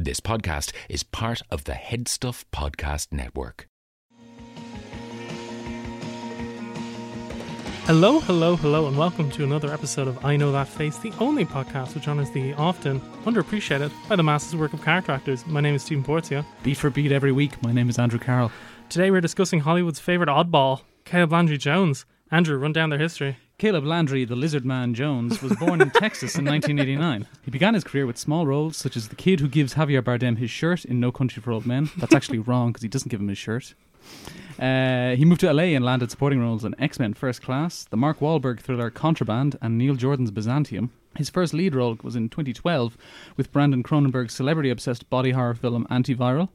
This podcast is part of the Headstuff Podcast Network. Hello, hello, hello, and welcome to another episode of I Know That Face, the only podcast which honors the often underappreciated by the masses work of character actors. My name is Stephen Porzio. Beat for beat every week. My name is Andrew Carroll. Today we're discussing Hollywood's favourite oddball, Caleb Landry Jones. Andrew, run down their history. Caleb Landry, the Lizard Man Jones, was born in Texas in 1989. He began his career with small roles such as the kid who gives Javier Bardem his shirt in No Country for Old Men. That's actually wrong because he doesn't give him his shirt. Uh, he moved to LA and landed supporting roles in X Men First Class, the Mark Wahlberg thriller Contraband, and Neil Jordan's Byzantium. His first lead role was in 2012 with Brandon Cronenberg's celebrity obsessed body horror film Antiviral.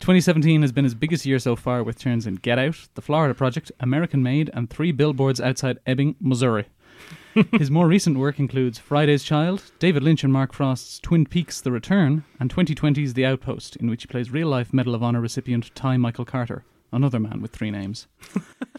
2017 has been his biggest year so far with turns in Get Out, The Florida Project, American Made, and three billboards outside Ebbing, Missouri. His more recent work includes Friday's Child, David Lynch and Mark Frost's Twin Peaks The Return, and 2020's The Outpost, in which he plays real life Medal of Honor recipient Ty Michael Carter, another man with three names.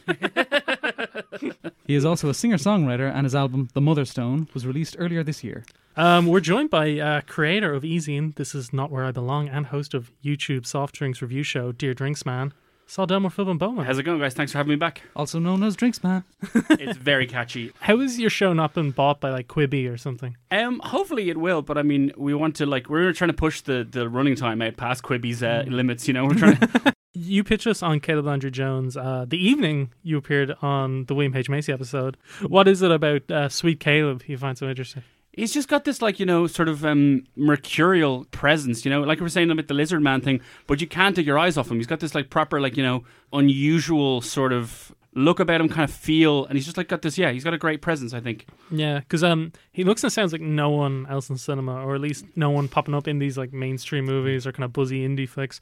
he is also a singer songwriter, and his album The Mother Stone was released earlier this year. Um, we're joined by uh, creator of Easing, This Is Not Where I Belong, and host of YouTube soft drinks review show, Dear Drinks Man, Saul Delmore Philbin Bowman. How's it going, guys? Thanks for having me back. Also known as Drinks Man. it's very catchy. How has your show not been bought by like Quibi or something? Um, hopefully it will, but I mean, we want to like we're trying to push the, the running time out past Quibi's uh, limits. You know, we're trying. to... You pitched us on Caleb Landry Jones uh, the evening you appeared on the William H Macy episode. What is it about uh, Sweet Caleb you find so interesting? He's just got this like you know sort of um, mercurial presence. You know, like we were saying about the lizard man thing, but you can't take your eyes off him. He's got this like proper like you know unusual sort of look about him, kind of feel, and he's just like got this. Yeah, he's got a great presence. I think. Yeah, because um, he looks and sounds like no one else in cinema, or at least no one popping up in these like mainstream movies or kind of buzzy indie flicks.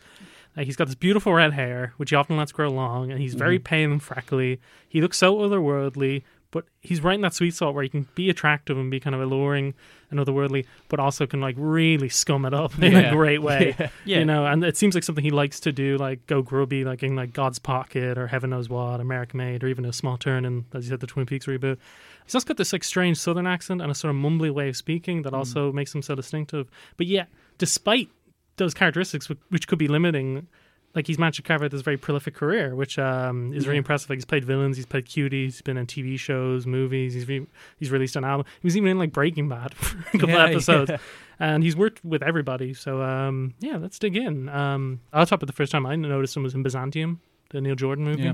He's got this beautiful red hair, which he often lets grow long, and he's very mm-hmm. pale and freckly. He looks so otherworldly, but he's right in that sweet spot where he can be attractive and be kind of alluring and otherworldly, but also can like really scum it up in a great way. Yeah. You know, and it seems like something he likes to do, like go grubby, like in like God's Pocket or Heaven Knows What, American Made, or even a small turn in, as you said, the Twin Peaks reboot. He's also got this like strange Southern accent and a sort of mumbly way of speaking that mm. also makes him so distinctive. But yet, despite those characteristics, which, could be limiting, like he's managed to carve this very prolific career, which um, is very impressive. Like he's played villains, he's played cuties, he's been in TV shows, movies. He's re- he's released an album. He was even in like Breaking Bad for a couple Yeah, episodes, yeah. and he's worked with everybody. So um, yeah, let's dig in. Um, I'll top it. The first time I noticed him was in Byzantium, the Neil Jordan movie, Yeah.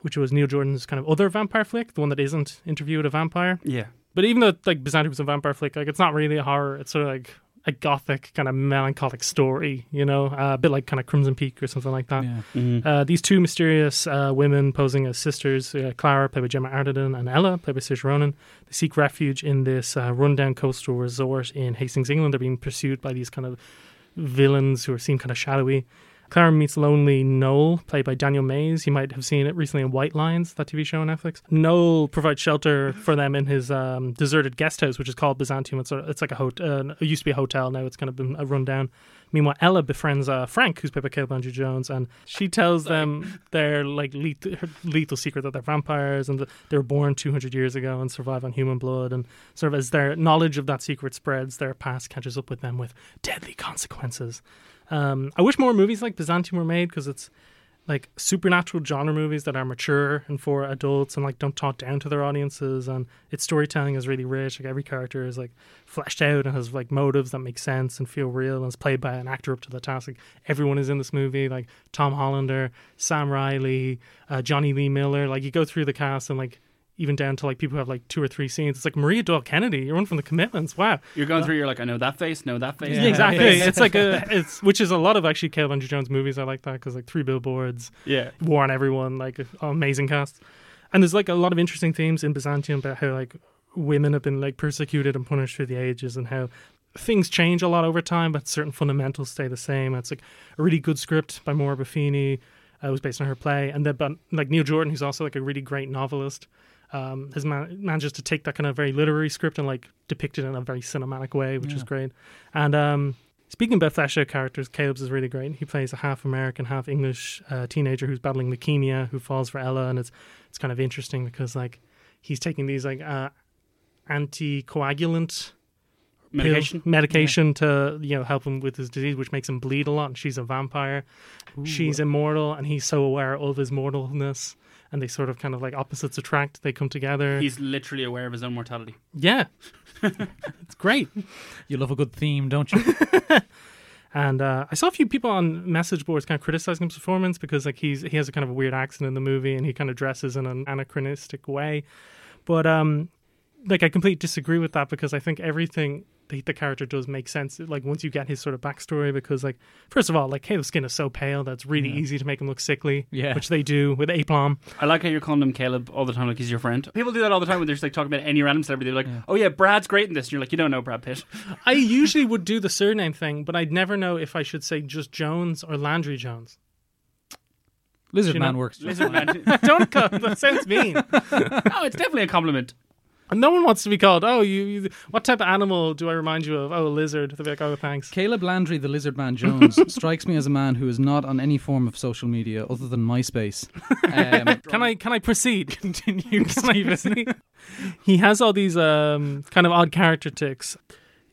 which was Neil Jordan's kind of other vampire flick, the one that isn't Interview with a Vampire. Yeah. But even though like Byzantium was a vampire flick, like it's not really a horror. It's sort of like a gothic kind of melancholic story, you know, uh, a bit like kind of Crimson Peak or something like that. Yeah. Mhm. Uh, these two mysterious uh, women posing as sisters, uh, Clara, played by Gemma Arterton, and Ella, played by Saoirse Ronan, they seek refuge in this uh, rundown coastal resort in Hastings, England. They're being pursued by these kind of villains who are seen kind of shadowy. Clara meets lonely Noel, played by Daniel Mays. You might have seen it recently in White Lines, that TV show on Netflix. Noel provides shelter for them in his um, deserted guest house, which is called Byzantium. It's, a, it's like a hotel. Uh, it used to be a hotel. Now it's kind of been uh, run down. Meanwhile, Ella befriends uh, Frank, who's played by Caleb Landry Jones, and she tells them their like lethal, lethal secret that they're vampires and that they were born 200 years ago and survive on human blood. And sort of as their knowledge of that secret spreads, their past catches up with them with deadly consequences. Um, I wish more movies like Byzantium were made because it's like supernatural genre movies that are mature and for adults and like don't talk down to their audiences and its storytelling is really rich like every character is like fleshed out and has like motives that make sense and feel real and is played by an actor up to the task. Like everyone is in this movie like tom hollander sam riley uh, johnny lee miller like you go through the cast and like even down to like people who have like two or three scenes it's like maria doyle kennedy you're one from the commitments wow You're going through. You're like, I know that face. Know that face. yeah, exactly. it's like a, it's which is a lot of actually Caleb Landry Jones movies. I like that because like three billboards, Yeah. War on Everyone, like amazing cast, and there's like a lot of interesting themes in Byzantium about how like women have been like persecuted and punished through the ages, and how things change a lot over time, but certain fundamentals stay the same. It's like a really good script by Moira Buffini. Uh, it was based on her play, and then but like Neil Jordan, who's also like a really great novelist, um, has man- manages to take that kind of very literary script and like depict it in a very cinematic way, which is great. And um, speaking about fleshed out characters, Caleb's is really great. He plays a half American, half English uh, teenager who's battling leukemia, who falls for Ella, and it's it's kind of interesting because like he's taking these like uh, anticoagulant Medication? pills, medication to you know help him with his disease, which makes him bleed a lot. And she's a vampire. She's immortal, and he's so aware of his mortalness. And they sort of kind of like opposites attract. They come together. He's literally aware of his own mortality. yeah, it's great. You love a good theme, don't you? And uh, I saw a few people on message boards kind of criticizing his performance because like he's he has a kind of a weird accent in the movie and he kind of dresses in an anachronistic way. But um, like I completely disagree with that because I think everything the, the character does make sense. Like once you get his sort of backstory, because like first of all, like Caleb's skin is so pale that's it's really easy to make him look sickly. Yeah. which they do with aplomb. I like how you're calling him Caleb all the time, like he's your friend. People do that all the time when they're just like talking about any random celebrity. They're like, "Oh yeah, Brad's great in this." And you're like, "You don't know Brad Pitt." I usually would do the surname thing, but I'd never know if I should say just Jones or Landry Jones. Lizard You Man know- works. just Lizard fine. man. Don't go. That sounds mean. no, it's definitely a compliment. And no one wants to be called. Oh, you, you. What type of animal do I remind you of? Oh, a lizard. They'll be like, oh, thanks. Caleb Landry, the Lizard Man Jones, strikes me as a man who is not on any form of social media other than MySpace. Um, Can I can I proceed? continue, Can I proceed? he has all these um, kind of odd character ticks,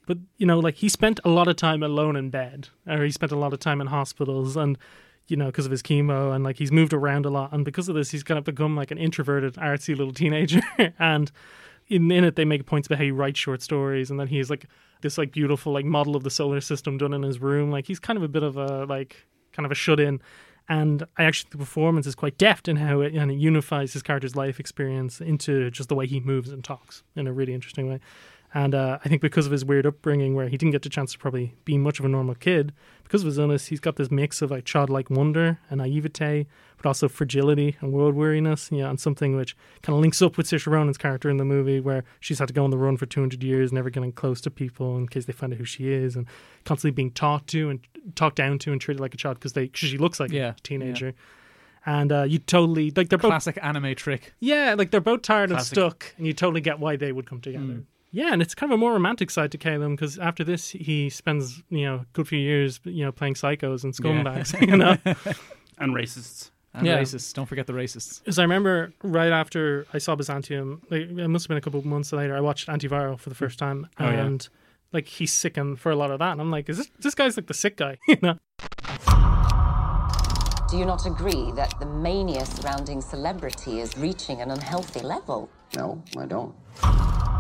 but you know, like he spent a lot of time alone in bed, or he spent a lot of time in hospitals, and you know, because of his chemo, and like he's moved around a lot, and because of this, he's kind of become like an introverted, artsy little teenager, and. In, in it, they make points about how he writes short stories, and then he's like this like beautiful like model of the solar system done in his room. Like he's kind of a bit of a like kind of a shut in. And I actually the performance is quite deft in how it, and it unifies his character's life experience into just the way he moves and talks in a really interesting way. And uh, I think because of his weird upbringing, where he didn't get the chance to probably be much of a normal kid, because of his illness, he's got this mix of like childlike wonder and naivete, but also fragility and world weariness, you know, and something which kind of links up with Saoirse Ronan's character in the movie, where she's had to go on the run for 200 years, never getting close to people in case they find out who she is, and constantly being talked to and talked down to and treated like a child because they cause she looks like Yeah, a teenager. And uh, you totally like they're both classic anime trick. yeah, like they're both tired Classic. and stuck, and you totally get why they would come together. Mm. Yeah, and it's kind of a more romantic side to Caleb because after this, he spends you know a good few years you know playing psychos and scumbags. You know, And racists. And Yeah. racists. Don't forget the racists. because I remember right after I saw Byzantium, like it must have been a couple of months later, I watched Antiviral for the first time, Oh, yeah. and like he's sickened for a lot of that, and I'm like, is this this guy's like the sick guy? you know. Do you not agree that the mania surrounding celebrity is reaching an unhealthy level? No, I don't.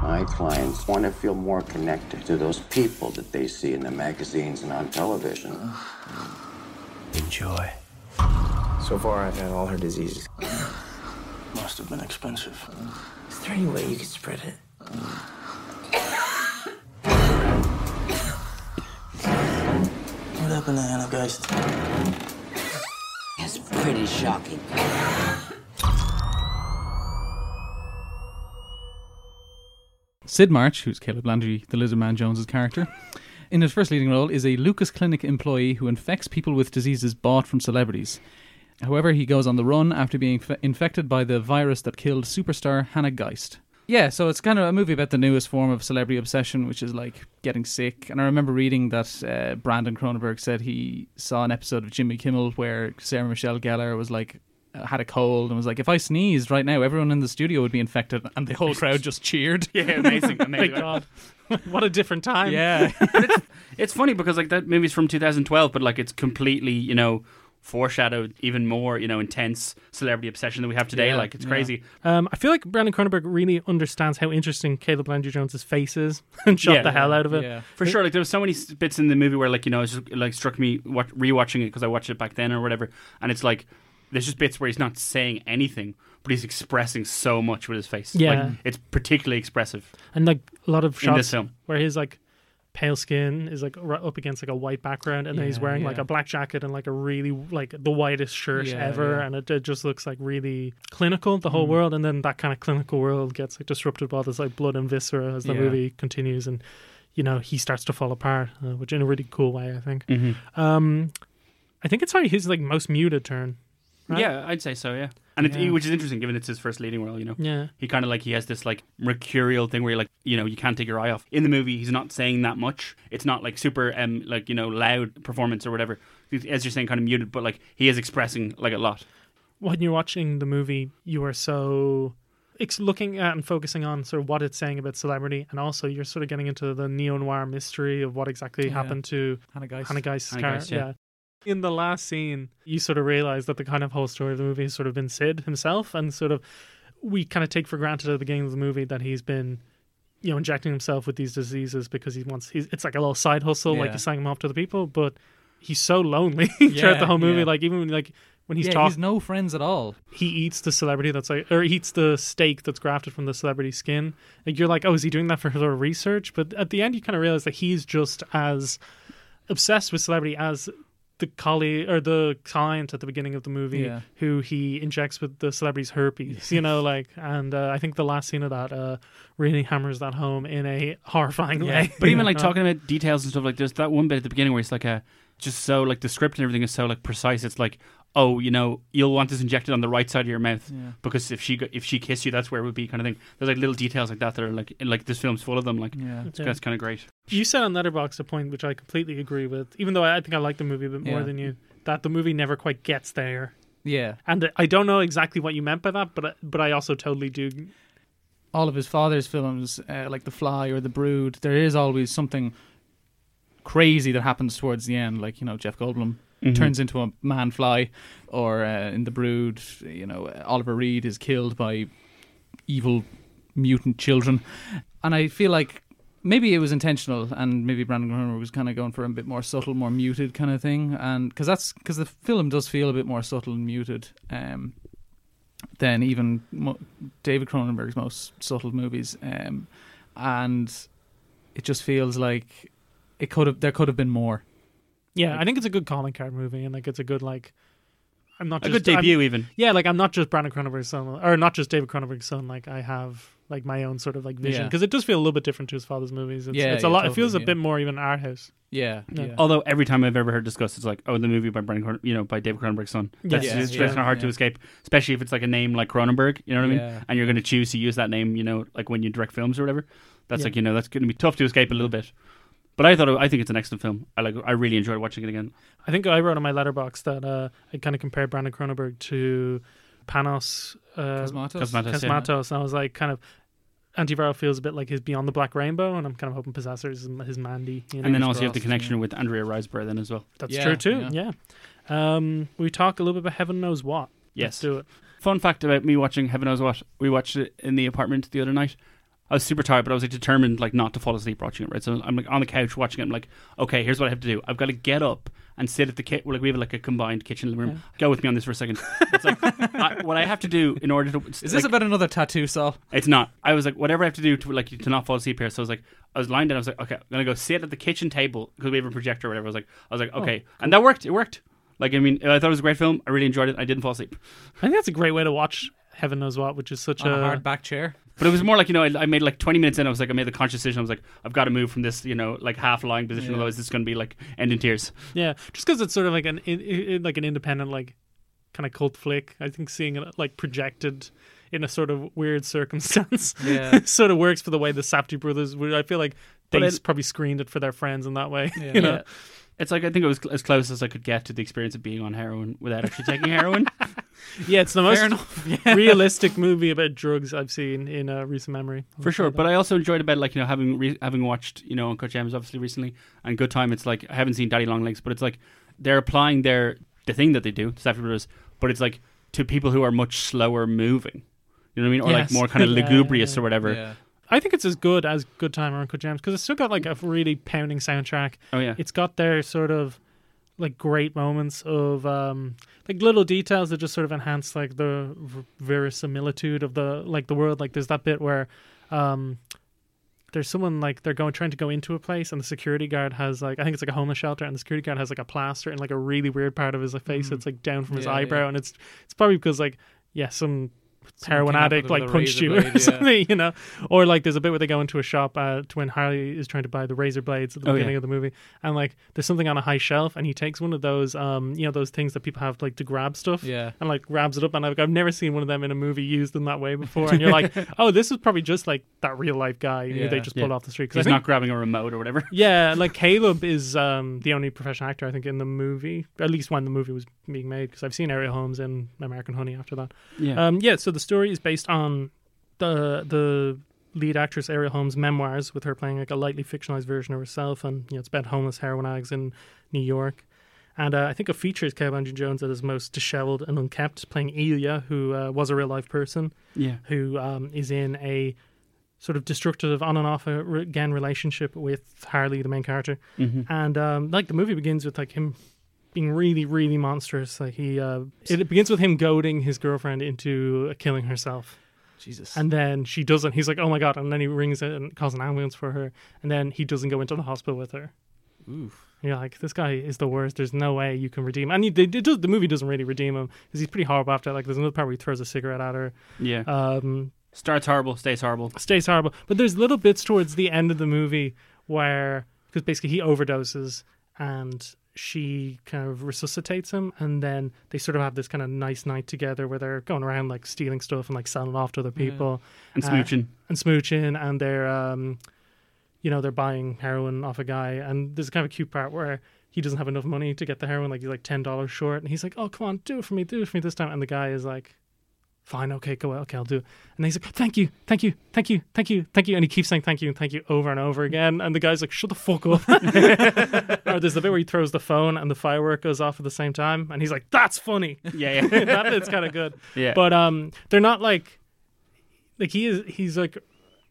My clients want to feel more connected to those people that they see in the magazines and on television. Enjoy. So far, I've had all her diseases. Must have been expensive. Is there any way you could spread it? What happened to Hannah Geist? It's pretty shocking. Sid March, who's Caleb Landry, the Lizard Man Jones's character, in his first leading role, is a Lucas Clinic employee who infects people with diseases bought from celebrities. However, he goes on the run after being f- infected by the virus that killed superstar Hannah Geist. Yeah, so it's kind of a movie about the newest form of celebrity obsession, which is like getting sick. And I remember reading that uh, Brandon Cronenberg said he saw an episode of Jimmy Kimmel where Sarah Michelle Gellar was like, had a cold and was like, if I sneezed right now, everyone in the studio would be infected, and the whole crowd just cheered. Yeah, amazing, Thank amazing. God, what a different time. Yeah, It's funny because like that movie's from 2012, but like it's completely you know foreshadowed even more you know intense celebrity obsession that we have today. Yeah, like it's yeah. crazy. Um, I feel like Brandon Cronenberg really understands how interesting Caleb Landry Jones's face is and shot Yeah. the hell out of it. yeah. For sure, like there was so many s- bits in the movie where, like, you know, it just like struck me what, rewatching it because I watched it back then or whatever, and it's like there's just bits where he's not saying anything, but he's expressing so much with his face. Yeah. like, it's particularly expressive And like a lot of in this shots film. where his like pale skin is like right up against like a white background, and then he's Yeah, wearing like a black jacket and like a really like the whitest shirt Yeah, ever, yeah. and it, it just looks like really clinical the Mm. whole world, and then that kind of clinical world gets like disrupted by this like blood and viscera as the Yeah. movie continues, and you know he starts to fall apart, uh, which in a really cool way, I think. Mm-hmm. Um, I think it's probably his like most muted turn. Right? Yeah, I'd say so. Yeah, and it, which is interesting given it's his first leading role. You know, Yeah. he kind of like he has this like mercurial thing where you're like you know you can't take your eye off. In the movie, he's not saying that much. It's not like super um like you know loud performance or whatever. As you're saying, kind of muted, but like he is expressing like a lot. when you're watching the movie, you are so it's looking at and focusing on sort of what it's saying about celebrity, and also you're sort of getting into the neo noir mystery of what exactly Yeah. happened to Hannah Geist. Hannah Geist's Hannah character. Geist, yeah. yeah. In the last scene, you sort of realize that the kind of whole story of the movie has sort of been Sid himself, and sort of we kind of take for granted at the beginning of the movie that he's been, you know, injecting himself with these diseases because he wants. He's, it's like a little side hustle, like he's selling them off to the people, but he's so lonely throughout the whole movie. yeah. Like even when, like when he's yeah, talking he's no friends at all. he eats the celebrity that's like or eats the steak that's grafted from the celebrity skin like you're like oh is he doing that for sort of research but at the end you kind of realize that he's just as obsessed with celebrity as the colleague or the client at the beginning of the movie Yeah. who he injects with the celebrity's herpes you know like and uh, i think the last scene of that uh, really hammers that home in a horrifying way But even like Uh, talking about details and stuff like there's that one bit at the beginning where it's like a just so like the script and everything is so like precise. It's like oh you know you'll want this injected on the right side of your mouth Yeah. because if she if she kissed you that's where it would be kind of thing. There's like little details like that that are like like this film's full of them. Like Yeah. it's, Yeah. that's kind of great. You said on Letterboxd a point which I completely agree with, even though I I think I like the movie a bit more Yeah. than you, that the movie never quite gets there. Yeah. And I don't know exactly what you meant by that, but I- but I also totally do. all of his father's films, uh, like The Fly or The Brood, there is always something crazy that happens towards the end. Like you know, Jeff Goldblum Mhm. turns into a man fly, or uh, in The Brood, you know, Oliver Reed is killed by evil mutant children, and I feel like. Maybe it was intentional, and maybe Brandon Cronenberg was kind of going for a bit more subtle, more muted kind of thing, and because that's because the film does feel a bit more subtle and muted. Um, than even David Cronenberg's most subtle movies, um, and it just feels like it could have there could have been more. Yeah, I think it's a good calling card movie, and like it's a good like. I'm not A just, good I'm- debut even. yeah, like I'm not just Brandon Cronenberg's son, or not just David Cronenberg's son. Like I have like my own sort of like vision Yeah. because it does feel a little bit different to his father's movies. It's, Yeah, it's a yeah, lot. it feels a bit more even art house. Yeah, Yeah. yeah. Although every time I've ever heard discussed, it's like, oh, the movie by Brandon, Cron- you know, by David Cronenberg's son. That's Yes. it's Yeah, just kind of hard to escape, especially if it's like a name like Cronenberg. You know what I mean? Yeah. And you're going to choose to use that name, you know, like when you direct films or whatever. That's Yeah. like you know that's going to be tough to escape a little bit. But I thought it, I think it's an excellent film. I like I really enjoyed watching it again. I think I wrote on my Letterboxd that uh, I kind of compared Brandon Cronenberg to Panos uh, Cosmatos. Cosmatos, yeah. Cosmatos, and I was like, kind of. Antiviral feels a bit like his Beyond the Black Rainbow, and I'm kind of hoping Possessor is his Mandy. You know? And then also you have the connection yeah. with Andrea Riseborough then as well. That's Yeah, true too. Yeah. Um, we talk a little bit about Heaven Knows What. Yes. Let's do it. Fun fact about me watching Heaven Knows What. We watched it in the apartment the other night. I was super tired, but I was like determined like not to fall asleep watching it. Right, so I'm like on the couch watching it. I'm like, okay, here's what I have to do. I've got to get up and sit at the kitchen. Like we have like a combined kitchen living room. Go with me on this for a second. It's like I, what I have to do in order to. Is this like, about another tattoo, Saul? It's not. I was like, whatever I have to do to like to not fall asleep here. So I was like, I was lying down. I was like, okay, I'm gonna go sit at the kitchen table because we have a projector or whatever. I was like, I was like, oh, okay, and that worked. It worked. Like I mean, I thought it was a great film. I really enjoyed it. I didn't fall asleep, I think that's a great way to watch Heaven Knows What, which is such On a a hard back chair. But it was more like you know, I, I made like 20 minutes in. I was like, I made the conscious decision. I was like, I've got to move from this, you know, like half lying position. Yeah. Otherwise, this is gonna be like end in tears. yeah, just because it's sort of like an in, in, like an independent like kind of cult flick. I think seeing it like projected in a sort of weird circumstance Yeah. sort of works for the way the Safdie brothers. would- I feel like they it- probably screened it for their friends in that way. Yeah. You know, Yeah. It's like I think it was cl- as close as I could get to the experience of being on heroin without actually taking heroin. yeah, it's the most Fair enough. Yeah. realistic movie about drugs I've seen in uh, recent memory. For sure, but I also enjoyed about like you know having re- having watched you know Uncut Gems obviously recently and Good Time. It's like I haven't seen Daddy Long Legs, but it's like they're applying their the thing that they do, Safdie Brothers, but it's like to people who are much slower moving. You know what I mean, or like more kind of Yeah, lugubrious yeah, or whatever. Yeah. I think it's as good as Good Time or Uncut Gems because it's still got like a really pounding soundtrack. Oh yeah, It's got their sort of like great moments of um like little details that just sort of enhance like the v- verisimilitude of the like the world. Like there's that bit where um there's someone like they're going trying to go into a place and the security guard has like I think it's like a homeless shelter and the security guard has like a plaster in like a really weird part of his like, face Mm. that's like down from his eyebrow yeah. and it's it's probably because like yeah some heroin addict like punched you blade, or yeah. something you know or like there's a bit where they go into a shop uh, to when Harley is trying to buy the razor blades at the Oh, yeah. beginning of the movie and like there's something on a high shelf and he takes one of those um you know those things that people have like to grab stuff Yeah. and like grabs it up and I've, I've never seen one of them in a movie used in that way before and you're like oh this is probably just like that real life guy who they just Yeah. pulled off the street because he's think- not grabbing a remote or whatever. yeah, like Caleb is um, the only professional actor I think in the movie, at least when the movie was being made, because I've seen Arielle Holmes in American Honey after that. Yeah, Um, yeah, so the story is based on the the lead actress Arielle Holmes' memoirs, with her playing like a lightly fictionalized version of herself, and you know it's about homeless heroin addicts in New York. And uh, I think it features Cowboy Jones at his most disheveled and unkept, playing Ilya, who uh, was a real life person Yeah. who um, is in a sort of destructive on and off again relationship with Harley, the main character. hmm And um, like the movie begins with like him being really, really monstrous. Like he, uh, it begins with him goading his girlfriend into killing herself, Jesus. and then she doesn't. He's like, "Oh my god!" And then he rings it and calls an ambulance for her, and then he doesn't go into the hospital with her. Oof. And You're like, this guy is the worst. There's no way you can redeem. him. And he, they, it does, the movie doesn't really redeem him because he's pretty horrible after. that. Like, there's another part where he throws a cigarette at her. Yeah. Um, Starts horrible, stays horrible. stays horrible. But there's little bits towards the end of the movie where, because basically he overdoses and she kind of resuscitates him, and then they sort of have this kind of nice night together where they're going around like stealing stuff and like selling off to other people And Uh, smooching. and smooching, and they're, um, you know, they're buying heroin off a guy, and there's kind of a cute part where. He doesn't have enough money to get the heroin, like he's like ten dollars short, and he's like, "Oh, come on, do it for me, do it for me this time." And the guy is like, fine, okay, go, okay, I'll do it. And he's like, thank you, thank you, thank you, thank you, thank you. And he keeps saying thank you and thank you over and over again. And the guy's like, shut the fuck up. or there's the bit where he throws the phone and the firework goes off at the same time. And he's like, that's funny. Yeah, yeah. that bit's kind of good. yeah. But um, they're not like, like he is, he's like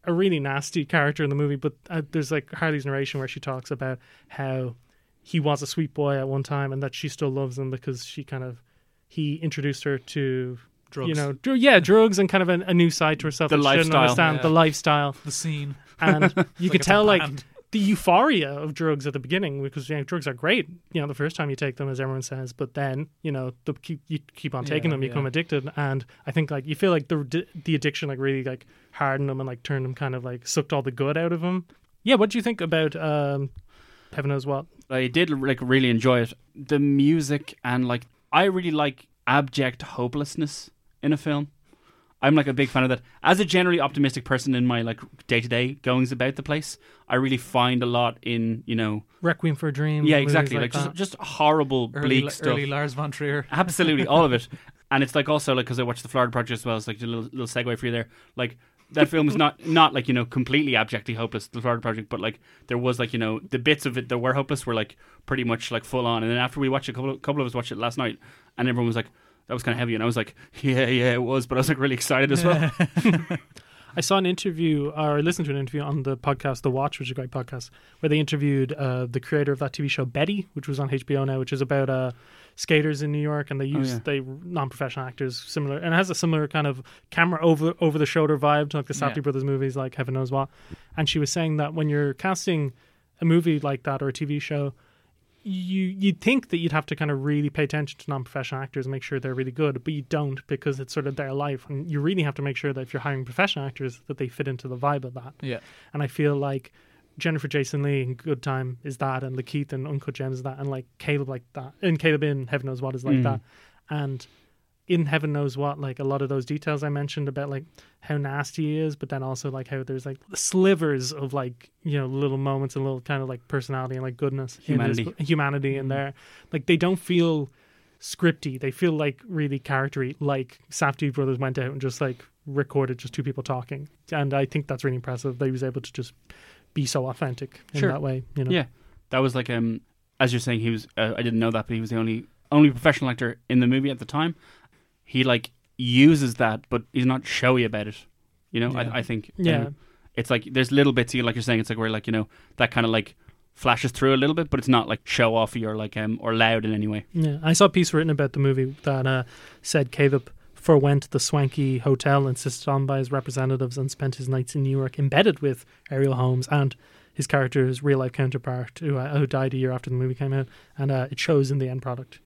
a really nasty character in the movie. But uh, there's like Harley's narration where she talks about how he was a sweet boy at one time and that she still loves him because she kind of, he introduced her to Drugs. you know, dr- yeah, drugs and kind of a, a new side to herself. The that she didn't lifestyle. understand Yeah. the lifestyle, the scene. and you could it's a tell like band. the euphoria of drugs at the beginning because you know, drugs are great. You know, the first time you take them, as everyone says, but then you know, the keep you keep on taking Yeah, them, you yeah. become addicted, and I think like you feel like the the addiction like really like hardened them and like turned them kind of like sucked all the good out of them. Yeah, what do you think about um, heaven knows what? I did like really enjoy it. The music and like I really like abject hopelessness in a film. I'm like a big fan of that. As a generally optimistic person in my like day to day goings about the place, I really find a lot in you know Requiem for a Dream. yeah exactly like, that. just just horrible Early, bleak stuff. early Lars von Trier. Absolutely, all of it. And it's like also like because I watched the Florida Project as well. It's like a little little segue for you there. Like that film is not not like you know completely abjectly hopeless. The Florida Project, but like there was like you know the bits of it that were hopeless were like pretty much like full on. And then after we watched a couple of, couple of us watched it last night, and everyone was like. That was kind of heavy, and I was like, "Yeah, yeah, it was," but I was like really excited as well. I saw an interview or I listened to an interview on the podcast The Watch, which is a great podcast, where they interviewed uh, the creator of that TV show Betty, which was on HBO now, which is about uh, skaters in New York, and they use yeah. they non-professional actors similar, and it has a similar kind of camera over over the shoulder vibe to like the Safdie Yeah. Brothers movies, like Heaven Knows What. And she was saying that when you're casting a movie like that or a TV show, you you'd think that you'd have to kind of really pay attention to non-professional actors and make sure they're really good, but you don't because it's sort of their life, and you really have to make sure that if you're hiring professional actors, that they fit into the vibe of that. Yeah. And I feel like Jennifer Jason Lee in Good Time is that, and Lakeith and Uncut Gems is that, and like Caleb like that, and Caleb in Heaven Knows What is like Mm. that, and in Heaven Knows What, like a lot of those details I mentioned about like how nasty he is, but then also like how there's like slivers of like you know little moments and little kind of like personality and like goodness, in his- Humanity. humanity in there. Like they don't feel scripty; they feel like really charactery. Like Safdie brothers went out and just like recorded just two people talking, and I think that's really impressive. They was able to just be so authentic in Sure. that way. You know, Yeah, that was like um as you're saying he was uh, I didn't know that but he was the only only professional actor in the movie at the time. He like uses that but he's not showy about it. You know, Yeah. I, I think um, Yeah. it's like there's little bits here like you're saying it's like where like you know that kind of like flashes through a little bit but it's not like show offy or like um or loud in any way. Yeah, I saw a piece written about the movie that uh, said Caleb forwent the swanky hotel insisted on by his representatives and spent his nights in New York embedded with Arielle Holmes and his character's real life counterpart who, uh, who died a year after the movie came out, and uh, it shows in the end product.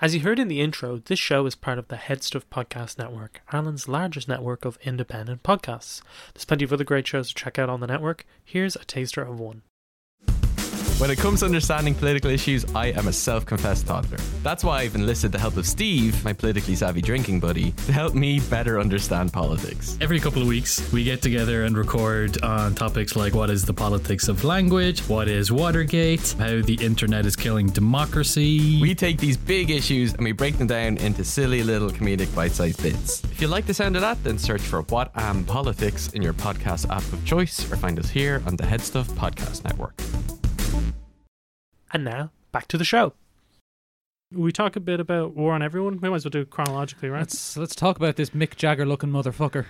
As you heard in the intro, this show is part of the Head Stuff Podcast Network, Ireland's largest network of independent podcasts. There's plenty of other great shows to check out on the network. Here's a taster of one. When it comes to understanding political issues, I am a self confessed toddler. That's why I've enlisted the help of Steve, my politically savvy drinking buddy, to help me better understand politics. Every couple of weeks, we get together and record on topics like what is the politics of language, what is Watergate, how the internet is killing democracy. We take these big issues and we break them down into silly little comedic bite sized bits. If you like the sound of that, then search for What Am Politics in your podcast app of choice or find us here on the Head Stuff Podcast Network. And now, back to the show. We talk a bit about War on Everyone. We might as well do it chronologically, right? Let's let's talk about this Mick Jagger looking motherfucker.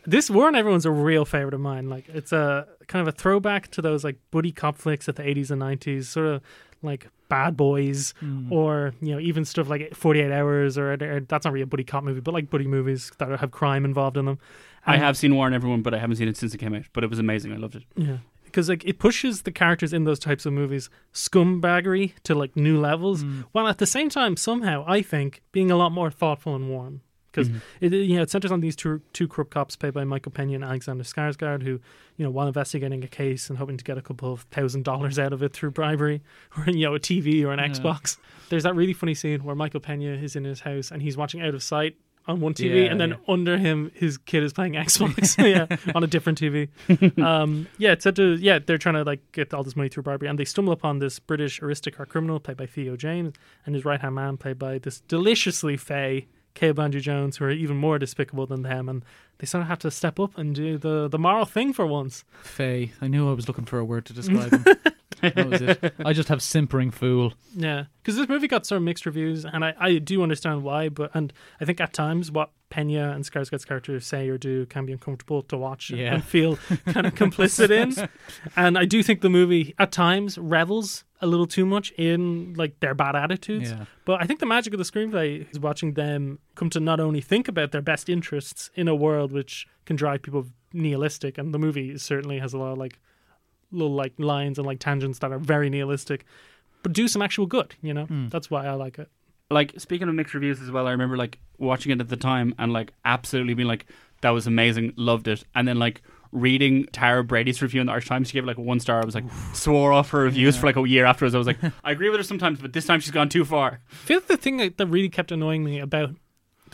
this War on Everyone's a real favorite of mine. Like it's a kind of a throwback to those like buddy cop flicks of the 80s and 90s, sort of like Bad Boys Mm. or you know even stuff like 48 Hours or, or that's not really a buddy cop movie, but like buddy movies that have crime involved in them. I have seen War on Everyone, but I haven't seen it since it came out. But it was amazing. I loved it. Yeah. Because like it pushes the characters in those types of movies scumbaggery to like new levels, while at the same time somehow I think being a lot more thoughtful and warm. Because Mhm. it you know it centers on these two two corrupt cops played by Michael Pena and Alexander Skarsgård, who you know while investigating a case and hoping to get a couple of thousand dollars out of it through bribery or you know a TV or an Yeah. Xbox. There's that really funny scene where Michael Pena is in his house and he's watching out of sight on one TV, Yeah, and then yeah. under him his kid is playing Xbox. yeah, on a different TV. um, yeah, it's said to yeah they're trying to like get all this money through bribery, and they stumble upon this British aristocrat criminal played by Theo James, and his right hand man played by this deliciously fey Caleb Landry Jones, who are even more despicable than them, and they sort of have to step up and do the the moral thing for once. Faye. I knew I was looking for a word to describe him. That was it. I just have simpering fool. Yeah, because this movie got sort of mixed reviews, and I, I do understand why. But and I think at times what Pena and Skarsgård's characters say or do can be uncomfortable to watch Yeah. and feel kind of complicit in. And I do think the movie at times revels a little too much in like their bad attitudes. Yeah. But I think the magic of the screenplay is watching them come to not only think about their best interests in a world which can drive people nihilistic, and the movie certainly has a lot of like little like lines and like tangents that are very nihilistic, but do some actual good. You know, Hmm. that's why I like it. Like speaking of mixed reviews as well, I remember like watching it at the time and like absolutely being like, "That was amazing, loved it," and then like reading Tara Brady's review in the Irish Times, she gave it like one star. I was like, swore off her reviews for like a year afterwards. I was like, I agree with her sometimes, but this time she's gone too far. I feel like the thing that, that really kept annoying me about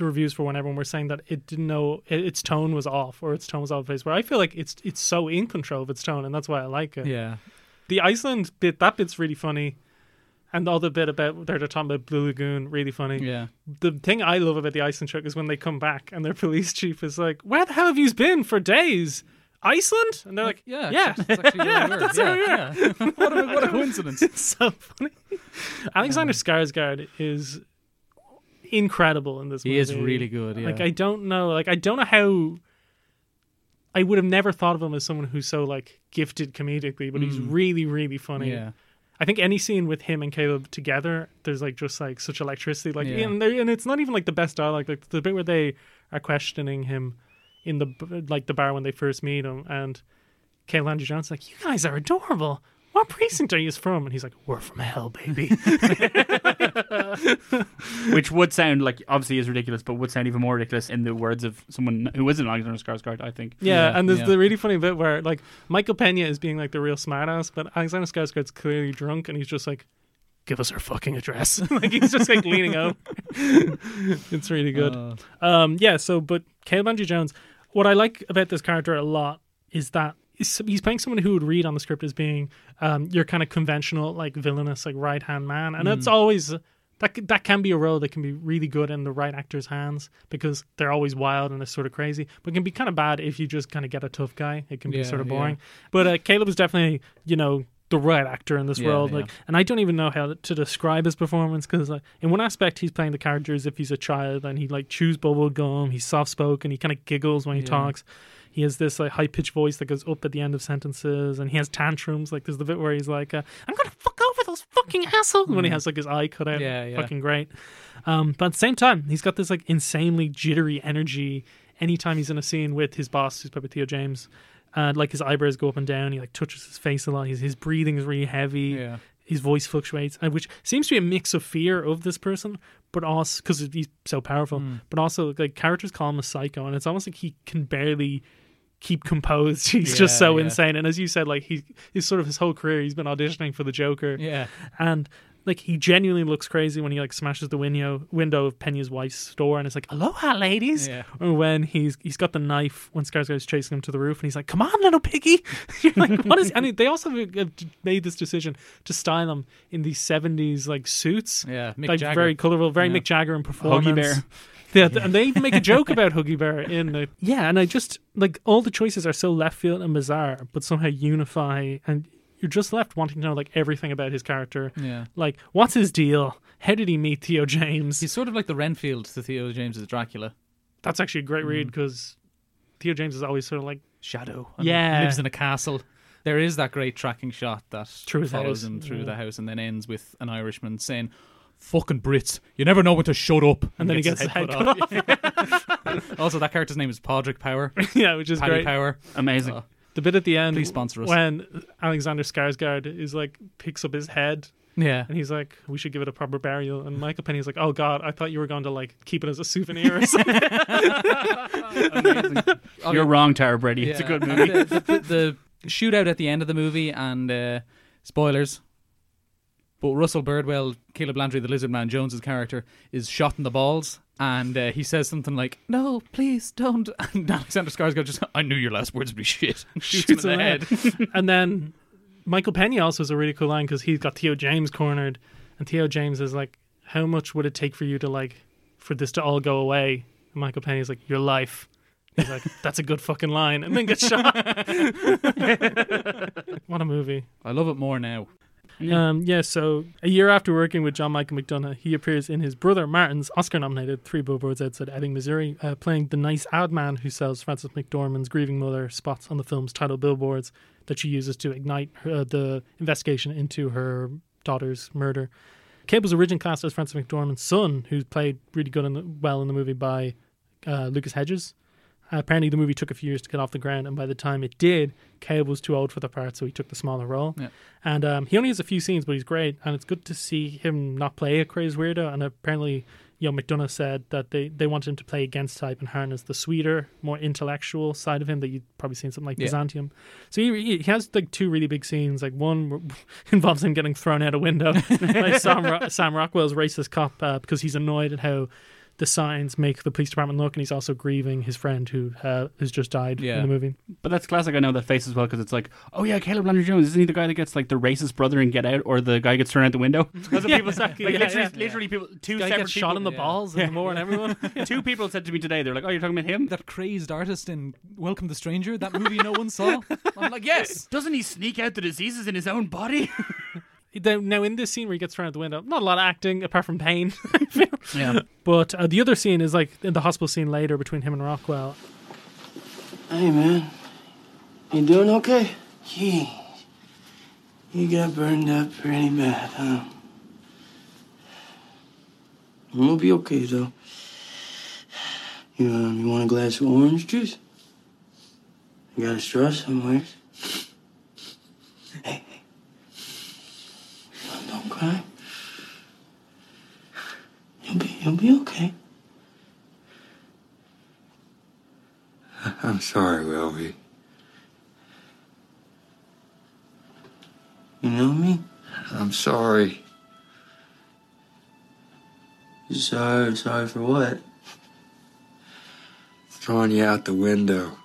the reviews for when everyone were saying that it didn't know it, its tone was off or its tone was off place. Where I feel like it's it's so in control of its tone, and that's why I like it. Yeah. The Iceland bit that bit's really funny. And all the bit about they're talking about Blue Lagoon, really funny. Yeah. The thing I love about the Iceland truck is when they come back and their police chief is like, "Where the hell have you been for days? Iceland?" And they're like, Yeah, yeah, that's actually where yeah, we that's Yeah, where we were." yeah. What a- what a coincidence. it's so funny. Alexander Skarsgård is incredible in this movie. He is really good, yeah. Like I don't know, like I don't know how. I would have never thought of him as someone who's so like gifted comedically, but he's Mm. really, really funny. Yeah. I think any scene with him and Caleb together, there's like just like such electricity. Like, Yeah. and, and it's not even like the best dialogue. Like the bit where they are questioning him in the like the bar when they first meet him, and Caleb Landry Jones like, "You guys are adorable. What precinct are you from?" And he's like, "We're from hell, baby." Which would sound like obviously is ridiculous, but would sound even more ridiculous in the words of someone who isn't Alexander Skarsgård. I think. Yeah, and there's the really funny bit where like Michael Pena is being like the real smartass, but Alexander Skarsgård's clearly drunk, and he's just like, "Give us her fucking address." like he's just like leaning out. it's really good. Uh. um, yeah. So, but Caleb Landry Jones, what I like about this character a lot is that he's playing someone who would read on the script as being um, your kind of conventional, like villainous, like right hand man, and it's Mm. always. That, that can be a role that can be really good in the right actor's hands because they're always wild and they're sort of crazy, but can be kind of bad if you just kind of get a tough guy. It can be Yeah, sort of yeah. boring. But uh, Caleb is definitely, you know, the right actor in this Yeah, yeah. Like, and I don't even know how to describe his performance because, like, in one aspect, he's playing the character as if he's a child and he like chews bubble gum. He's soft spoken. He kind of giggles when he Yeah. talks. He has this like high pitched voice that goes up at the end of sentences, and he has tantrums. Like there's the bit where he's like, uh, "I'm gonna fuck over those fucking assholes," when he Mm. has like his eye cut out. Yeah, yeah. Fucking great. Um, but at the same time, he's got this like insanely jittery energy. Anytime he's in a scene with his boss, who's played by Theo James, and like his eyebrows go up and down. He like touches his face a lot. His his breathing is really heavy. Yeah. His voice fluctuates, which seems to be a mix of fear of this person, but also because he's so powerful. Hmm. But also, like characters call him a psycho, and it's almost like he can barely keep composed. He's just so yeah. insane. And as you said, like he he's sort of his whole career he's been auditioning for the Joker. Yeah. And like he genuinely looks crazy when he like smashes the window window of Penny's wife's store and it's like, Aloha ladies. Yeah. Or when he's he's got the knife when Skarsgård's chasing him to the roof and he's like, Come on, little piggy. You're like, what is and they also made this decision to style him in these seventies like suits. Yeah, Mick like Jagger. very colourful, very Yeah. Mick Jagger in performance. Huggy Bear. Yeah, and they even make a joke about Huggy Bear in the yeah, and I just like all the choices are so left field and bizarre, but somehow unify, and you're just left wanting to know like everything about his character. Yeah. like what's his deal? How did he meet Theo James? He's sort of like the Renfield to Theo James's Dracula. That's actually a great read mm. because Theo James is always sort of like Shadow. and Yeah. Lives in a castle. There is that great tracking shot that Through follows house, him through yeah. the house and then ends with an Irishman saying, Fucking Brits, you never know when to shut up. And then he gets his head cut off. also, that character's name is Podrick Power. yeah, which is Paddy great. Power. Amazing. Uh, The bit at the end Please sponsor us. when Alexander Skarsgård is like picks up his head. Yeah. And he's like, we should give it a proper burial. And Michael Pena's like, oh God, I thought you were going to like keep it as a souvenir or something. You're wrong, Tara Brady. It's a good and movie. The, the, the shootout at the end of the movie, and uh, spoilers. But Russell Birdwell, Caleb Landry, the Lizard Man, Jones's character, is shot in the balls, and uh, he says something like, "No, please don't." And Alexander Skarsgård just, "I knew your last words would be shit." and Shoots, him in the head. and then Michael Pena also has a really cool line because he's got Theo James cornered, and Theo James is like, "How much would it take for you to like for this to all go away?" And Michael Pena's like, "Your life." He's like, "That's a good fucking line," and then gets shot. what a movie! I love it more now. Um, yeah, so a year after working with John Michael McDonagh, he appears in his brother Martin's Oscar nominated Three Billboards Outside Ebbing, Missouri, uh, playing the nice ad man who sells Frances McDormand's grieving mother spots on the film's title billboards that she uses to ignite her, uh, the investigation into her daughter's murder. Cabe was originally cast as Frances McDormand's son, who's played really good the, well in the movie by uh, Lucas Hedges. Uh, apparently, the movie took a few years to get off the ground, and by the time it did, Caleb was too old for the part, so he took the smaller role. Yeah. And um, he only has a few scenes, but he's great, and it's good to see him not play a crazy weirdo. And apparently, you know, McDonagh said that they, they wanted him to play against type and harness the sweeter, more intellectual side of him that you'd probably seen something like Yeah. Byzantium. So he, he has like two really big scenes. Like one involves him getting thrown out a window by Sam, Ro- Sam Rockwell's racist cop uh, because he's annoyed at how the signs make the police department look, and he's also grieving his friend who uh, has just died Yeah. in the movie. But that's classic. I know that face as well because it's like, oh yeah, Caleb Landry Jones isn't he the guy that gets like the racist brother in Get Out, or the guy gets thrown out the window? That's what Yeah, people say. Like yeah, literally, yeah. literally people. Two Guy separate gets people. shot in the balls and more and everyone. two people said to me today, they're like, oh, you're talking about him? That crazed artist in Welcome the Stranger, that movie no one saw. I'm like, yes. Doesn't he sneak out the diseases in his own body? Then- Now, in this scene where he gets thrown out the window, not a lot of acting apart from pain. Yeah. But uh, the other scene is like in the hospital scene later between him and Rockwell. Hey, man. You doing okay? Jeez. You got burned up pretty bad, huh? I'm gonna be okay, though. You, um, you want a glass of orange juice? You got a straw somewhere. Hey, hey. Don't cry. You'll be, you'll be okay. I'm sorry, Welby. You know me? I'm sorry. Sorry, sorry for what? Throwing you out the window.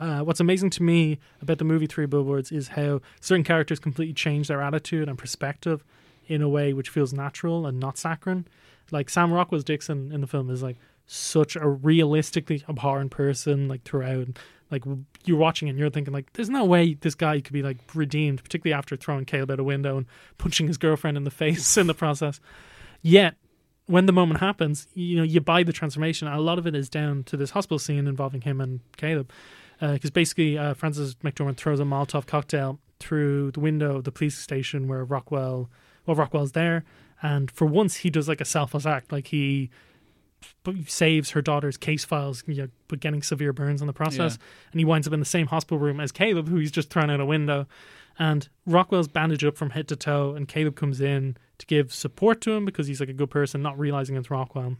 Uh, what's amazing to me about the movie Three Billboards is how certain characters completely change their attitude and perspective in a way which feels natural and not saccharine. Like Sam Rockwell's Dixon in the film is like such a realistically abhorrent person, like throughout. Like you're watching and you're thinking like, there's no way this guy could be like redeemed, particularly after throwing Caleb out a window and punching his girlfriend in the face in the process. Yet when the moment happens, you know, you buy the transformation. A lot of it is down to this hospital scene involving him and Caleb. Because basically, uh, Frances McDormand throws a Molotov cocktail through the window of the police station where Rockwell, well, Rockwell's there. And for once, he does like a selfless act. Like he saves her daughter's case files, you know, but getting severe burns in the process. And he winds up in the same hospital room as Caleb, who he's just thrown out a window. And Rockwell's bandaged up from head to toe, and Caleb comes in to give support to him because he's like a good person, not realizing it's Rockwell.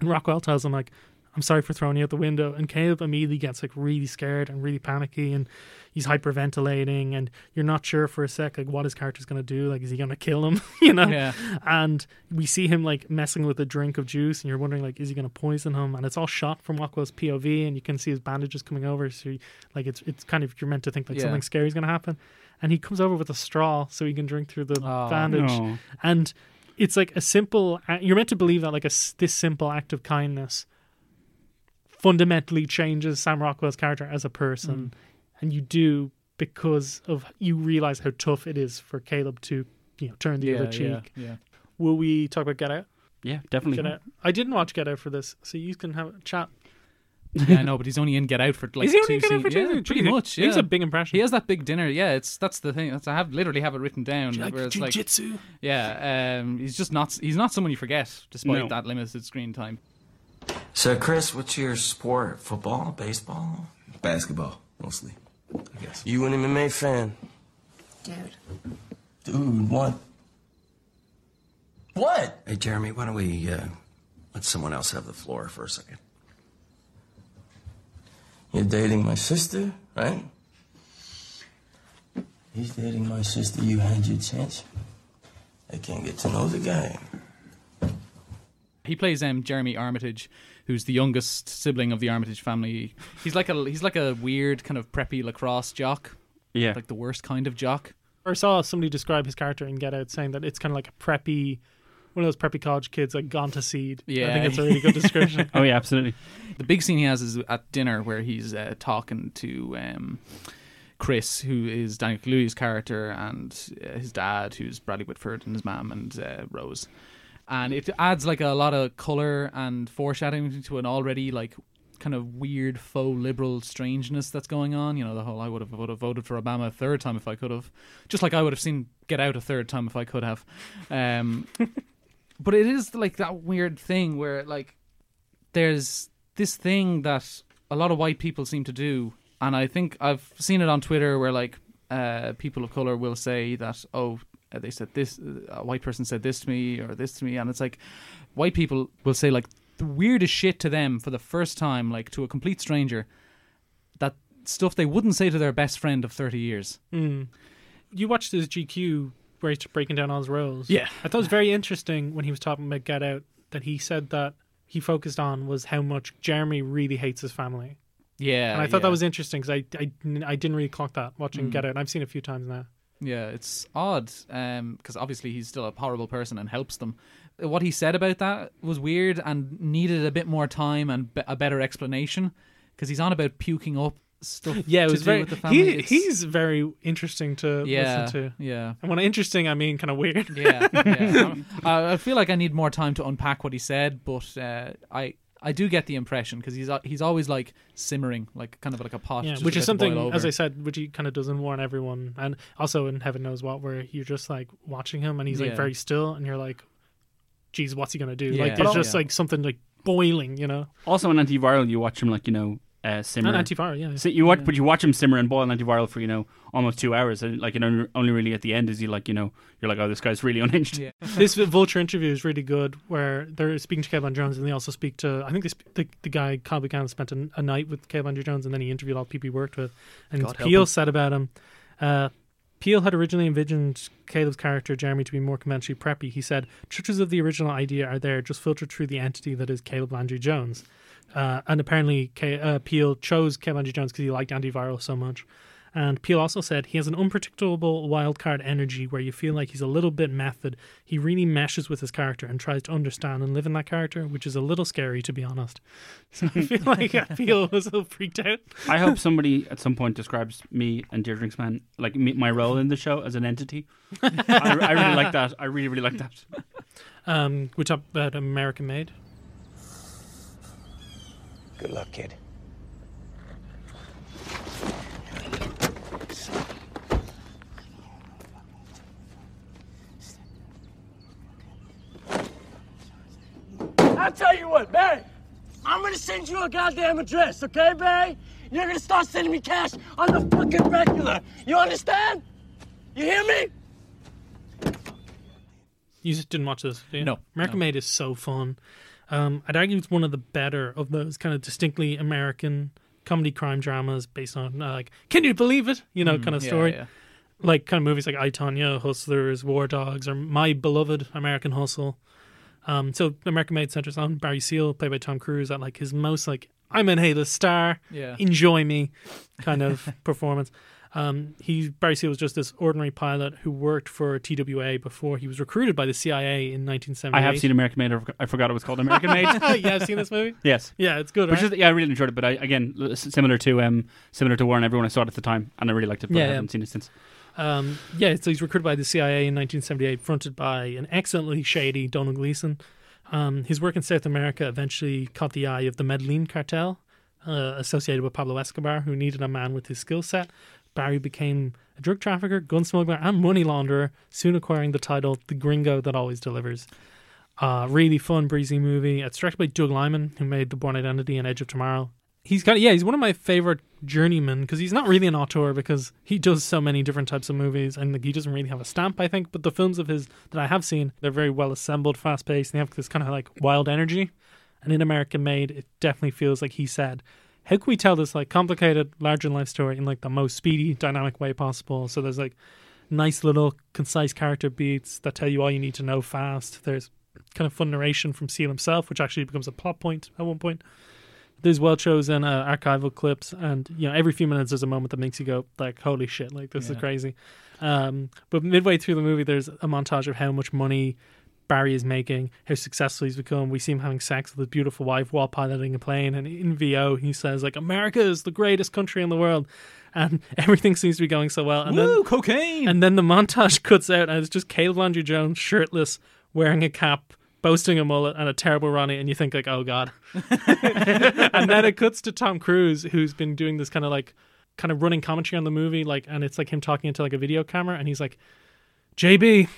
And Rockwell tells him like, I'm sorry for throwing you out the window. And Caleb immediately gets like really scared and really panicky and he's hyperventilating and you're not sure for a sec like what his character's gonna do. Like is he gonna kill him? you know? Yeah. And we see him like messing with a drink of juice and you're wondering like is he gonna poison him? And it's all shot from Rockwell's POV and you can see his bandages coming over. So you- like it's it's kind of you're meant to think like Yeah. something scary is gonna happen. And he comes over with a straw so he can drink through the Oh, bandage. no. And it's like a simple. You're meant to believe that like a s- this simple act of kindness fundamentally changes Sam Rockwell's character as a person, and you do because of you realize how tough it is for Caleb to you know turn the Yeah, other cheek. yeah. Will we talk about Get Out? Yeah, definitely. Get Out. I didn't watch Get Out for this, so you can have a chat. yeah, I know, but he's only in Get Out for like Is he two only in Get Out for two yeah, scenes? pretty much. he has yeah. a big impression. He has that big dinner. Yeah, it's that's the thing. That's, I have literally have it written down. Do you like where it's like, jujitsu? yeah, um, he's just not. He's not someone you forget, despite No. that limited screen time. So, Chris, what's your sport? Football? Baseball? Basketball, mostly. I guess. You an MMA fan? Dude. Dude, what? What? Hey, Jeremy, why don't we uh, let someone else have the floor for a second? You're dating my sister, right? He's dating my sister. You had your chance. I can't get to know the guy. He plays um, Jeremy Armitage, who's the youngest sibling of the Armitage family. He's like a he's like a weird kind of preppy lacrosse jock. Yeah. like the worst kind of jock. Or I saw somebody describe his character in Get Out, saying that it's kind of like a preppy, one of those preppy college kids, like gone to seed. Yeah, I think it's a really good description. oh yeah, absolutely. The big scene he has is at dinner where he's uh, talking to um, Chris, who is Daniel Kaluuya's character, and uh, his dad, who's Bradley Whitford, and his mom and uh, Rose. And it adds like a lot of color and foreshadowing to an already like kind of weird faux liberal strangeness that's going on. You know, the whole I would have would have voted for Obama a third time if I could have, just like I would have seen Get Out a third time if I could have. Um, but it is like that weird thing where like there's this thing that a lot of white people seem to do, and I think I've seen it on Twitter where like uh, people of color will say that oh they said this a white person said this to me or this to me, and it's like white people will say like the weirdest shit to them for the first time, like to a complete stranger, that stuff they wouldn't say to their best friend of thirty years. Mm. You watched his GQ where he's breaking down all his roles. Yeah. I thought it was very interesting when he was talking about Get Out that he said that he focused on was how much Jeremy really hates his family. Yeah, and I thought yeah. that was interesting because I, I, I didn't really clock that watching Mm. Get Out. I've seen it a few times now. Yeah, it's odd because obviously he's still a horrible person and helps them. What he said about that was weird and needed a bit more time and be- a better explanation because he's on about puking up stuff. Yeah, it was very. with the. He, he's very interesting to Yeah, listen to. yeah. and when interesting, I mean kind of weird. yeah, yeah. I, I feel like I need more time to unpack what he said, but uh, I I do get the impression because he's uh, he's always like simmering, like kind of like a pot, Yeah, which is about to boil something, as. I said, which he kind of doesn't warn everyone, and also in Heaven Knows What, where you're just like watching him and he's Yeah. like very still, and you're like, "Geez, what's he gonna do?" Yeah. Like there's just al- like something like boiling, you know. Also, on antiviral, you watch him like you know uh, simmer. And antiviral, yeah. So you watch, Yeah. but you watch him simmer and boil on antiviral for you know almost two hours, and like you know only really at the end is he like you know you're like oh this guy's really unhinged. this Vulture interview is really good, where they're speaking to Kevin Jones, and they also speak to I think they sp- the, the guy Kyle Buchanan spent a, a night with Caleb Landry Jones, and then he interviewed all the people he worked with, and God Peele him. said about him. Uh, Peele had originally envisioned Caleb's character Jeremy to be more conventionally preppy. He said, "Touches of the original idea are there, just filtered through the entity that is Caleb Landry Jones." Uh, and apparently, K- uh, Peele chose Landry Jones because he liked antiviral so much. And Peele also said he has an unpredictable wildcard energy where you feel like he's a little bit method. He really meshes with his character and tries to understand and live in that character, which is a little scary to be honest. So I feel like I feel was a little freaked out. I hope somebody at some point describes me and Dear Drinks Man like me, my role in the show as an entity. I, I really like that. I really really like that. Um, we talked about American Made. Good luck, kid. I'll tell you what, Barry. I'm gonna send you a goddamn address, okay, Barry? You're gonna start sending me cash on the fucking regular. You understand? You hear me? You just didn't watch this, did you? No, American Made is so fun. Um, I'd argue it's one of the better of those kind of distinctly American comedy crime dramas based on uh, like, can you believe it? You know, Mm, kind of yeah, story. yeah. Like kind of movies like I Tonya, Hustlers, War Dogs, or My Beloved American Hustle. Um, so American Made centers on Barry Seal, played by Tom Cruise, at like his most like I'm an A-list star, Yeah. enjoy me kind of performance. Um, he Barry Seal was just this ordinary pilot who worked for TWA before he was recruited by the CIA in 1978. I have seen American Made. I forgot- it was called American Made. yeah, I've seen this movie. Yes. Yeah, it's good. Which right? is yeah, I really enjoyed it. But I, again, similar to um, similar to War on Everyone I saw it at the time, and I really liked it. But Yeah, I haven't seen it since. Um, yeah, so he's recruited by the CIA in 1978, fronted by an excellently shady Domhnall Gleeson. Um, his work in South America eventually caught the eye of the Medellin cartel, uh, associated with Pablo Escobar, who needed a man with his skill set. Barry became a drug trafficker, gun smuggler, and money launderer, soon acquiring the title "The Gringo That Always Delivers." Uh, really fun, breezy movie. It's directed by Doug Liman, who made The Bourne Identity and Edge of Tomorrow. He's got yeah, he's one of my favorite journeymen because he's not really an auteur because he does so many different types of movies and like, he doesn't really have a stamp, I think. But the films of his that I have seen, they're very well assembled, fast paced, and they have this kind of like wild energy. And in American Made, it definitely feels like he said, "How can we tell this like complicated, larger life story in like the most speedy, dynamic way possible?" So there's like nice little concise character beats that tell you all you need to know fast. There's kind of fun narration from Seal himself, which actually becomes a plot point at one point. There's well chosen uh, archival clips, and you know every few minutes there's a moment that makes you go like, "Holy shit!" Like this is crazy. Um, but midway through the movie, there's a montage of how much money Barry is making, how successful he's become. We see him having sex with his beautiful wife while piloting a plane, and in VO he says like, "America is the greatest country in the world," and everything seems to be going so well. And Woo, then cocaine! and then the montage cuts out, and it's just Caleb Landry Jones shirtless, wearing a cap, boasting a mullet, and a terrible Ronnie, and you think like, "Oh God." and then it cuts to Tom Cruise, who's been doing this kind of like, kind of running commentary on the movie, like, and it's like him talking into like a video camera, and he's like, "JB."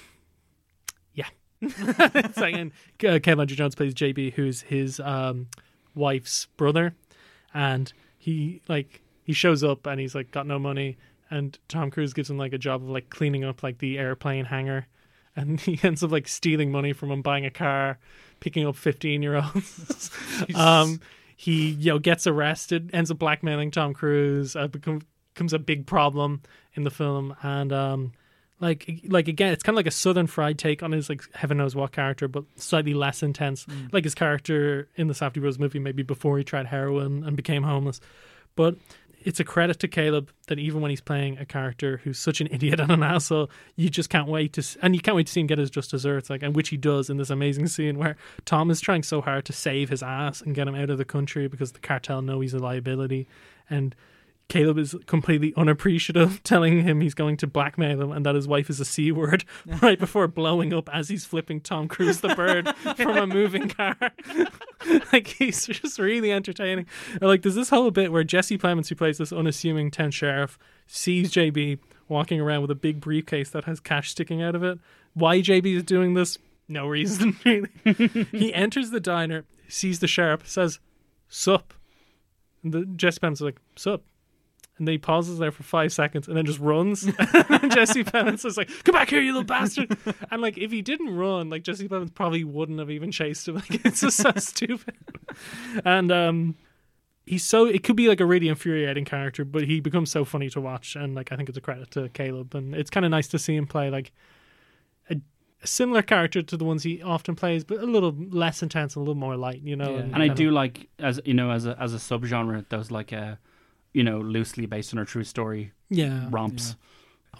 Yeah. it's like, and uh, Landry Jones plays JB, who's his um, wife's brother, and he like he shows up and he's like got no money, and Tom Cruise gives him like a job of like cleaning up like the airplane hangar, and he ends up like stealing money from him, buying a car, picking up fifteen year olds. um, he you know gets arrested, ends up blackmailing Tom Cruise, uh, become, becomes a big problem in the film, and um, like like again, it's kind of like a Southern Fried take on his like heaven knows what character, but slightly less intense. Mm. Like his character in the Safdie Bros movie, maybe before he tried heroin and became homeless. But it's a credit to Caleb that even when he's playing a character who's such an idiot and an asshole, you just can't wait to, s- and you can't wait to see him get his just desserts, like, and which he does in this amazing scene where Tom is trying so hard to save his ass and get him out of the country because the cartel know he's a liability, and Caleb is completely unappreciative, telling him he's going to blackmail him and that his wife is a C word right before blowing up as he's flipping Tom Cruise the bird from a moving car. like, he's just really entertaining. Like, there's this whole bit where Jesse Plemons, who plays this unassuming town sheriff, sees JB walking around with a big briefcase that has cash sticking out of it. Why JB is doing this? No reason, really. he enters the diner, sees the sheriff, says, Sup. And the Jesse Plemons is like, Sup. And then he pauses there for five seconds and then just runs. and Jesse Plemons is like, "Come back here, you little bastard!" And like, if he didn't run, like Jesse Plemons probably wouldn't have even chased him. Like, it's just so stupid. And um, he's so it could be like a really infuriating character, but he becomes so funny to watch. And like, I think it's a credit to Caleb, and it's kind of nice to see him play like a, a similar character to the ones he often plays, but a little less intense, and a little more light. You know, and I do like as you know as a as a subgenre those like uh you know loosely based on a true story Yeah. romps.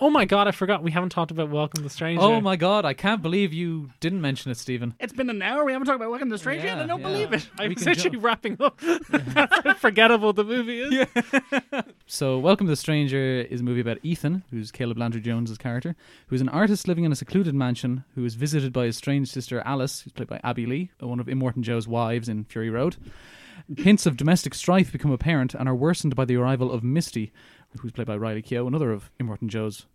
Oh my god, I forgot we haven't talked about Welcome to the Stranger. Oh my god, I can't believe you didn't mention it, Stephen. It's been an hour. We haven't talked about Welcome to the Stranger yet. I don't yeah. believe it. I We was can actually jump. wrapping up. That's how forgettable the movie is. So, Welcome to the Stranger is a movie about Ethan, who's Caleb Landry Jones's character, who's an artist living in a secluded mansion who is visited by his strange sister Alice, who's played by Abby Lee, one of Immortan Joe's wives in Fury Road. Hints of domestic strife become apparent and are worsened by the arrival of Misty, who's played by Riley Keough, another of Immortan Joe's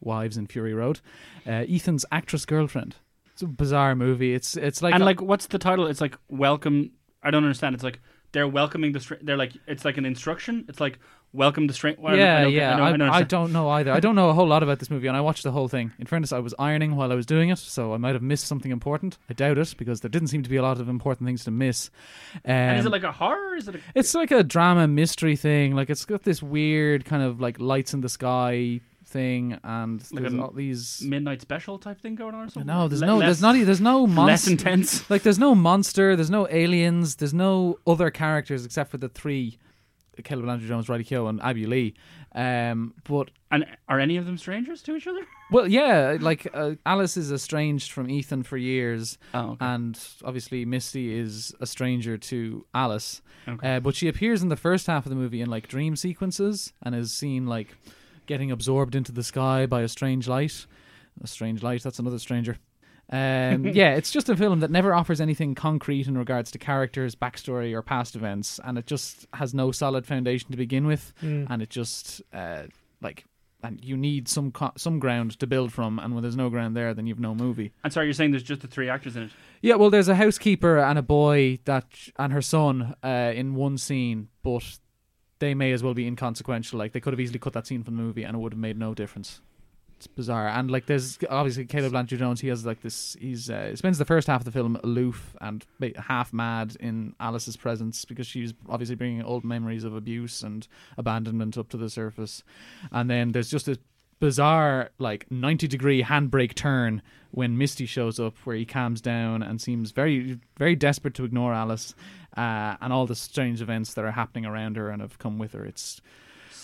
wives in Fury Road. Uh, Ethan's actress girlfriend. It's a bizarre movie. It's it's like and like, what's the title? It's like welcome. I don't understand. It's like they're welcoming the. Str- they're like it's like an instruction. It's like welcome to strange. Well, yeah, I don't, yeah. I, don't, I, don't I don't know either. I don't know a whole lot about this movie, and I watched the whole thing. In fairness, I was ironing while I was doing it, so I might have missed something important. I doubt it because there didn't seem to be a lot of important things to miss. Um, and is it like a horror? Is it? A, it's like a drama mystery thing. Like it's got this weird kind of like lights in the sky thing, and like there's all these. midnight special type thing going on or something? No, there's Le- no, less- there's not, there's no monster. less intense. Like there's no monster, there's no aliens, there's no other characters except for the three, Caleb Landry Jones, Riley Keough, and Abby Lee. Um, but And are any of them strangers to each other? well, yeah, like uh, Alice is estranged from Ethan for years, Oh, okay. and obviously Misty is a stranger to Alice. Okay. Uh, but she appears in the first half of the movie in like dream sequences and is seen like getting absorbed into the sky by a strange light. A strange light. That's another stranger. Um, yeah, it's just a film that never offers anything concrete in regards to characters, backstory, or past events, and it just has no solid foundation to begin with, Mm. and it just uh, like. And you need some co- some ground to build from, and when there's no ground there, then you've no movie. And sorry, you're saying there's just the three actors in it. Yeah, well, there's a housekeeper and a boy that and her son uh, in one scene, but they may as well be inconsequential. Like they could have easily cut that scene from the movie, and it would have made no difference. It's bizarre, and like there's obviously Caleb Landry Jones. He has like this. He's uh, spends the first half of the film aloof and half mad in Alice's presence because she's obviously bringing old memories of abuse and abandonment up to the surface, and then there's just a bizarre like 90 degree handbrake turn when Misty shows up where he calms down and seems very very desperate to ignore Alice uh, and all the strange events that are happening around her and have come with her it's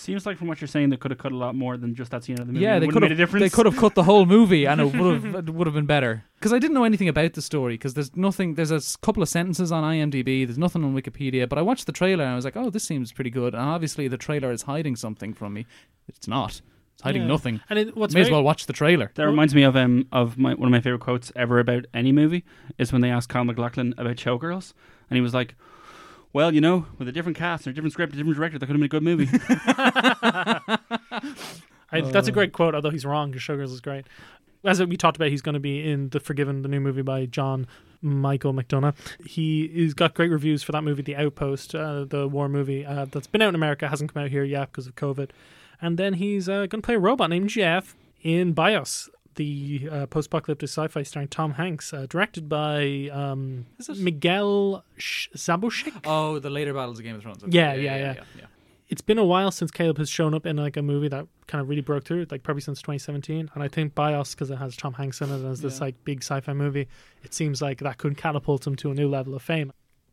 Seems like from what you're saying, they could have cut a lot more than just that scene of the movie. yeah they could have have made a difference. they could have cut the whole movie and it would have would have been better because I didn't know anything about the story because there's nothing there's a couple of sentences on IMDb there's nothing on Wikipedia but I watched the trailer and I was like oh this seems pretty good and obviously the trailer is hiding something from me it's not it's hiding Yeah. nothing And it- what's may as well watch the trailer That reminds me of um of my one of my favorite quotes ever about any movie is when they asked Kyle MacLachlan about Showgirls, and he was like, "Well, you know, with a different cast and a different script, or a different director, that could have been a good movie." I, that's a great quote, although he's wrong because Showgirls is great. As we talked about, he's going to be in The Forgiven, the new movie by John Michael McDonagh. He has got great reviews for that movie, The Outpost, uh, the war movie uh, that's been out in America, hasn't come out here yet because of COVID. And then he's uh, going to play a robot named Jeff in Bios, the uh, post-apocalyptic sci-fi starring Tom Hanks, uh, directed by um, Miguel Sh- Sapochnik. oh the later battles of Game of Thrones Yeah, yeah, yeah. It's been a while since Caleb has shown up in like a movie that kind of really broke through, like probably since 2017. And I think by Bios, because it has Tom Hanks in it as this Yeah. like big sci-fi movie, it seems like that could catapult him to a new level of fame.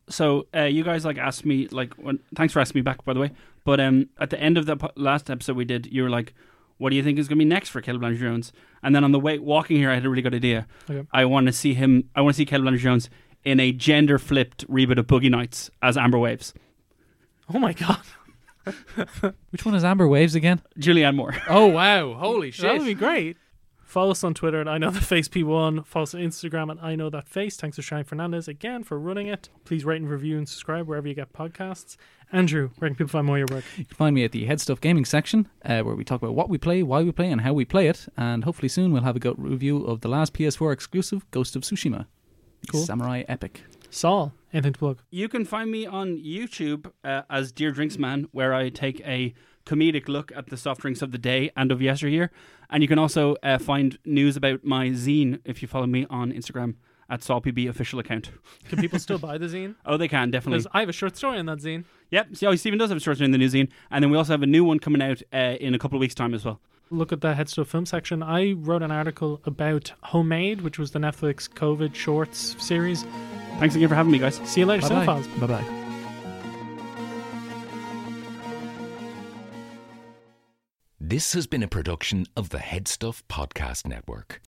so uh, you guys like asked me like when, thanks for asking me back by the way but um at the end of the po- last episode we did you were like what do you think is going to be next for Caleb Landry Jones and then on the way walking here I had a really good idea Okay. I want to see him I want to see Caleb Landry Jones in a gender flipped reboot of Boogie Nights as Amber Waves Oh my god, which one is Amber Waves again Julianne Moore oh wow holy shit! that would be great. Follow us on Twitter at I know the face P1. Follow us on Instagram at I know that face. Thanks to Charline Fernandez again for running it. Please rate and review and subscribe wherever you get podcasts. Andrew, where can people find more of your work? You can find me at the Head Stuff Gaming section, uh, where we talk about what we play, why we play, and how we play it. And hopefully soon we'll have a go- review of the last PS4 exclusive, Ghost of Tsushima, Cool. samurai epic. Saul, anything to plug? You can find me on YouTube uh, as Dear Drinks Man, where I take a comedic look at the soft drinks of the day and of yesteryear. And you can also uh, find news about my zine if you follow me on Instagram at SaulPB official account. Can people still buy the zine? Oh, they can definitely. Because I have a short story on that zine. Yep. See, oh, Stephen does have a short story in the new zine, and then we also have a new one coming out uh, in a couple of weeks' time as well. look at the Head Stuff film section. I wrote an article about Homemade, which was the Netflix COVID shorts series. Thanks again for having me, guys. See you later, Bye-bye. Cinephiles. Bye bye. This has been a production of the Headstuff Podcast Network.